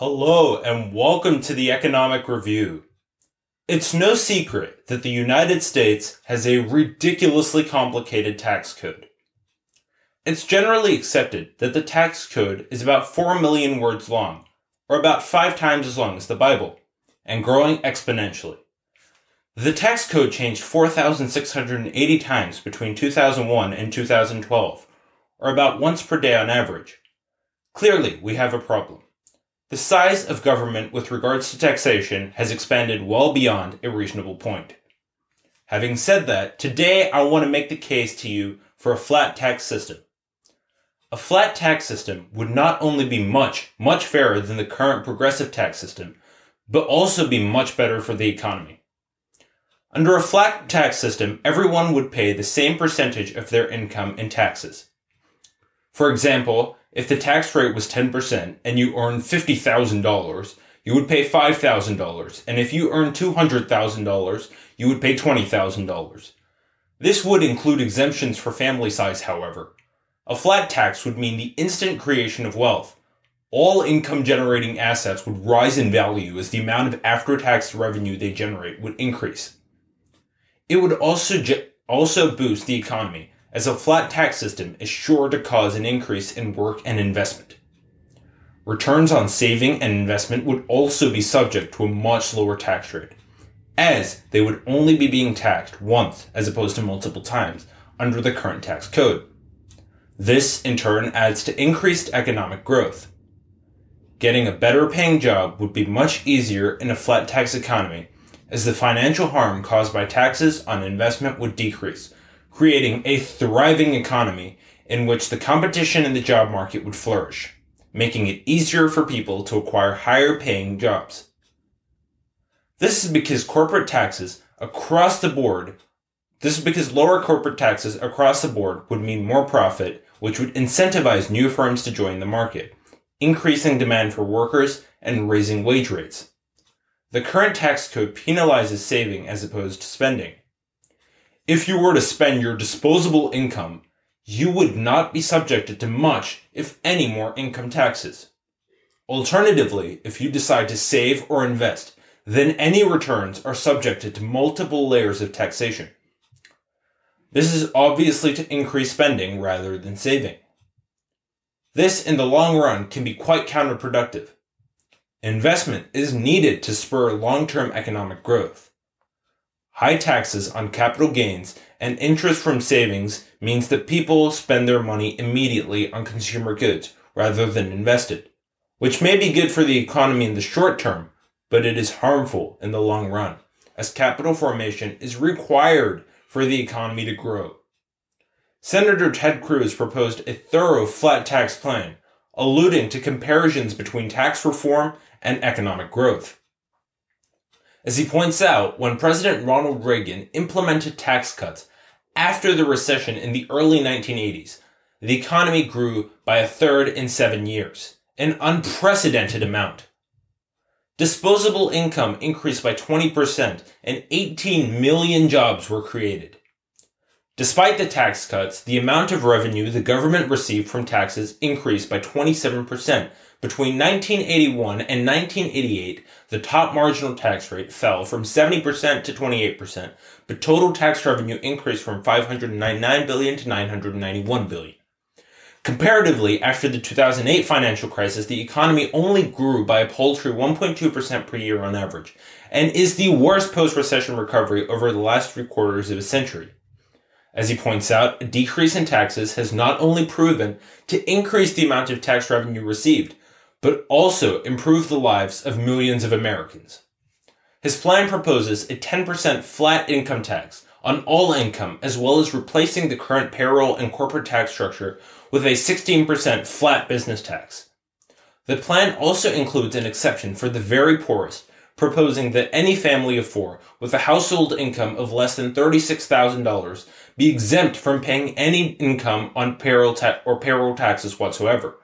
Hello, and welcome to the Economic Review. It's no secret that the United States has a ridiculously complicated tax code. It's generally accepted that the tax code is about 4 million words long, or about five times as long as the Bible, and growing exponentially. The tax code changed 4,680 times between 2001 and 2012, or about once per day on average. Clearly, we have a problem. The size of government with regards to taxation has expanded well beyond a reasonable point. Having said that, today I want to make the case to you for a flat tax system. A flat tax system would not only be much, much fairer than the current progressive tax system, but also be much better for the economy. Under a flat tax system, everyone would pay the same percentage of their income in taxes. For example, if the tax rate was 10% and you earned $50,000, you would pay $5,000. And if you earned $200,000, you would pay $20,000. This would include exemptions for family size, however. A flat tax would mean the instant creation of wealth. All income generating assets would rise in value as the amount of after tax revenue they generate would increase. It would also, ge- also boost the economy as a flat tax system is sure to cause an increase in work and investment. Returns on saving and investment would also be subject to a much lower tax rate, as they would only be being taxed once as opposed to multiple times under the current tax code. This, in turn, adds to increased economic growth. Getting a better paying job would be much easier in a flat tax economy, as the financial harm caused by taxes on investment would decrease, creating a thriving economy in which the competition in the job market would flourish, making it easier for people to acquire higher paying jobs. This is because corporate taxes across the board, this is because lower corporate taxes across the board would mean more profit, which would incentivize new firms to join the market, increasing demand for workers and raising wage rates. The current tax code penalizes saving as opposed to spending if you were to spend your disposable income, you would not be subjected to much, if any, more income taxes. Alternatively, if you decide to save or invest, then any returns are subjected to multiple layers of taxation. This is obviously to increase spending rather than saving. This, in the long run, can be quite counterproductive. Investment is needed to spur long-term economic growth. High taxes on capital gains and interest from savings means that people spend their money immediately on consumer goods rather than invested, which may be good for the economy in the short term, but it is harmful in the long run, as capital formation is required for the economy to grow. Senator Ted Cruz proposed a thorough flat tax plan, alluding to comparisons between tax reform and economic growth. As he points out, when President Ronald Reagan implemented tax cuts after the recession in the early 1980s, the economy grew by a third in seven years, an unprecedented amount. Disposable income increased by 20% and 18 million jobs were created. Despite the tax cuts, the amount of revenue the government received from taxes increased by 27% between 1981 and 1988, the top marginal tax rate fell from 70% to 28%, but total tax revenue increased from 599 billion to 991 billion. Comparatively, after the 2008 financial crisis, the economy only grew by a paltry 1.2% per year on average, and is the worst post-recession recovery over the last three quarters of a century. As he points out, a decrease in taxes has not only proven to increase the amount of tax revenue received, but also improve the lives of millions of Americans. His plan proposes a 10% flat income tax on all income, as well as replacing the current payroll and corporate tax structure with a 16% flat business tax. The plan also includes an exception for the very poorest, proposing that any family of four with a household income of less than $36,000 be exempt from paying any income on payroll ta- or payroll taxes whatsoever.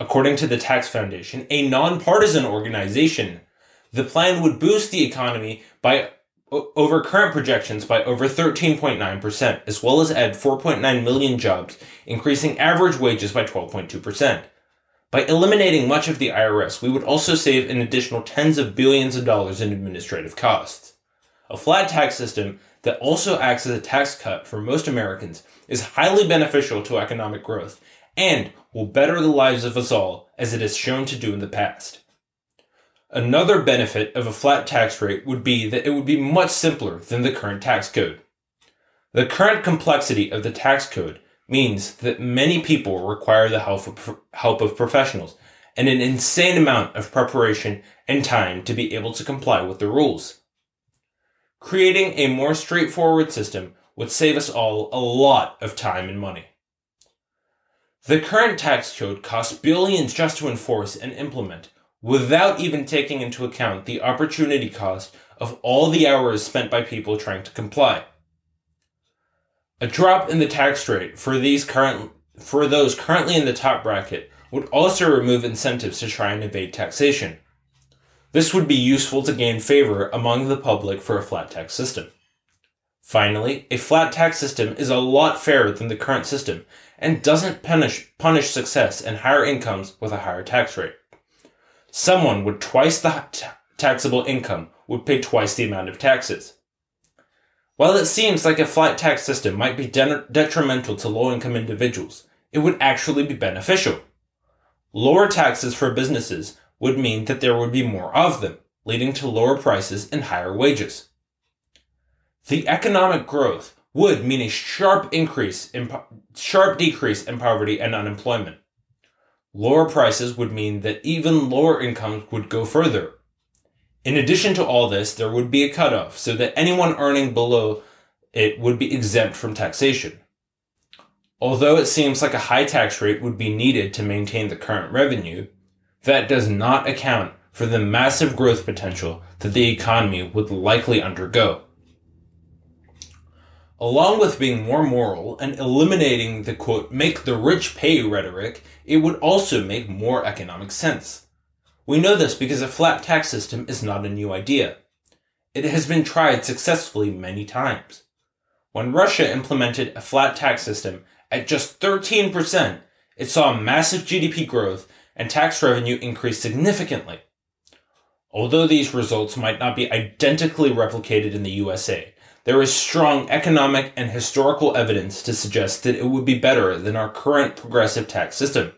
According to the Tax Foundation, a nonpartisan organization, the plan would boost the economy by over current projections by over 13.9%, as well as add 4.9 million jobs, increasing average wages by 12.2%. By eliminating much of the IRS, we would also save an additional tens of billions of dollars in administrative costs. A flat tax system that also acts as a tax cut for most Americans is highly beneficial to economic growth and will better the lives of us all as it has shown to do in the past. Another benefit of a flat tax rate would be that it would be much simpler than the current tax code. The current complexity of the tax code means that many people require the help of, help of professionals and an insane amount of preparation and time to be able to comply with the rules. Creating a more straightforward system would save us all a lot of time and money. The current tax code costs billions just to enforce and implement without even taking into account the opportunity cost of all the hours spent by people trying to comply. A drop in the tax rate for these current for those currently in the top bracket would also remove incentives to try and evade taxation. This would be useful to gain favor among the public for a flat tax system. Finally, a flat tax system is a lot fairer than the current system and doesn't punish, punish success and higher incomes with a higher tax rate. Someone with twice the taxable income would pay twice the amount of taxes. While it seems like a flat tax system might be de- detrimental to low income individuals, it would actually be beneficial. Lower taxes for businesses would mean that there would be more of them, leading to lower prices and higher wages. The economic growth would mean a sharp increase in po- sharp decrease in poverty and unemployment. Lower prices would mean that even lower incomes would go further, in addition to all this, there would be a cutoff so that anyone earning below it would be exempt from taxation. Although it seems like a high tax rate would be needed to maintain the current revenue, that does not account for the massive growth potential that the economy would likely undergo. Along with being more moral and eliminating the quote, make the rich pay rhetoric, it would also make more economic sense. We know this because a flat tax system is not a new idea. It has been tried successfully many times. When Russia implemented a flat tax system at just 13%, it saw massive GDP growth and tax revenue increased significantly. Although these results might not be identically replicated in the USA, there is strong economic and historical evidence to suggest that it would be better than our current progressive tax system.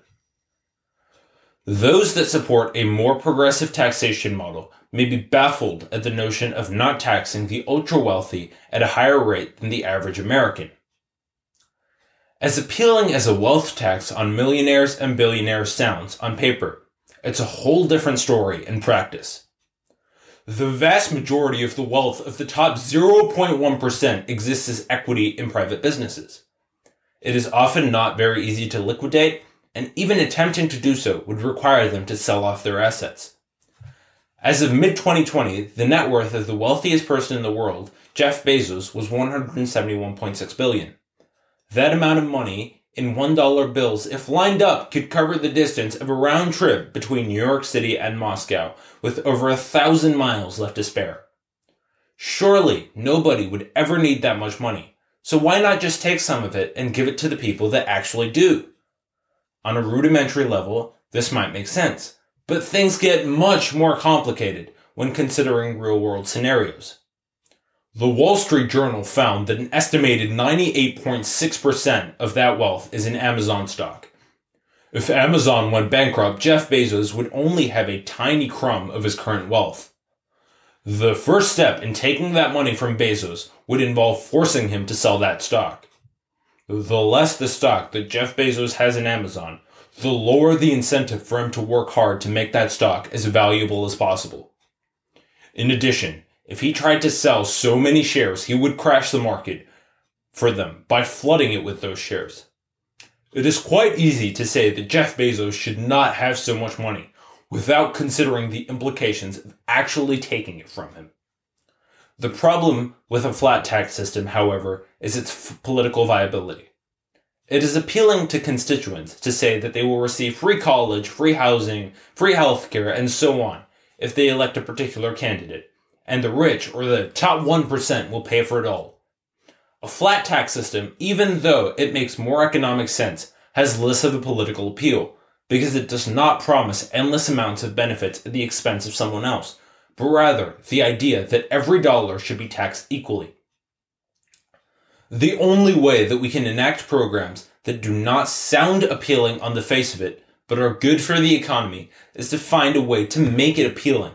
Those that support a more progressive taxation model may be baffled at the notion of not taxing the ultra wealthy at a higher rate than the average American. As appealing as a wealth tax on millionaires and billionaires sounds on paper, it's a whole different story in practice. The vast majority of the wealth of the top 0.1% exists as equity in private businesses. It is often not very easy to liquidate and even attempting to do so would require them to sell off their assets. As of mid 2020, the net worth of the wealthiest person in the world, Jeff Bezos, was 171.6 billion. That amount of money in $1 bills, if lined up, could cover the distance of a round trip between New York City and Moscow, with over a thousand miles left to spare. Surely nobody would ever need that much money, so why not just take some of it and give it to the people that actually do? On a rudimentary level, this might make sense, but things get much more complicated when considering real world scenarios. The Wall Street Journal found that an estimated 98.6% of that wealth is in Amazon stock. If Amazon went bankrupt, Jeff Bezos would only have a tiny crumb of his current wealth. The first step in taking that money from Bezos would involve forcing him to sell that stock. The less the stock that Jeff Bezos has in Amazon, the lower the incentive for him to work hard to make that stock as valuable as possible. In addition, if he tried to sell so many shares, he would crash the market for them by flooding it with those shares. It is quite easy to say that Jeff Bezos should not have so much money without considering the implications of actually taking it from him. The problem with a flat tax system, however, is its f- political viability. It is appealing to constituents to say that they will receive free college, free housing, free healthcare, and so on if they elect a particular candidate, and the rich or the top 1% will pay for it all. A flat tax system, even though it makes more economic sense, has less of a political appeal because it does not promise endless amounts of benefits at the expense of someone else, but rather the idea that every dollar should be taxed equally. The only way that we can enact programs that do not sound appealing on the face of it, but are good for the economy, is to find a way to make it appealing.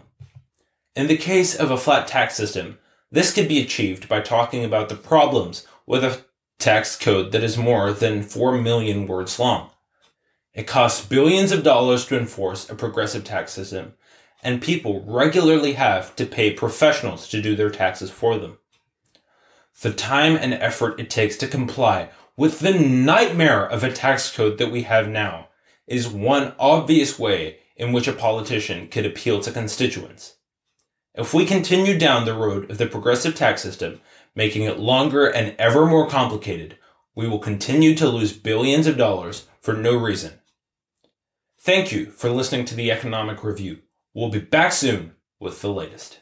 In the case of a flat tax system, this could be achieved by talking about the problems with a tax code that is more than 4 million words long. It costs billions of dollars to enforce a progressive tax system, and people regularly have to pay professionals to do their taxes for them. The time and effort it takes to comply with the nightmare of a tax code that we have now is one obvious way in which a politician could appeal to constituents. If we continue down the road of the progressive tax system, making it longer and ever more complicated, we will continue to lose billions of dollars for no reason. Thank you for listening to the Economic Review. We'll be back soon with the latest.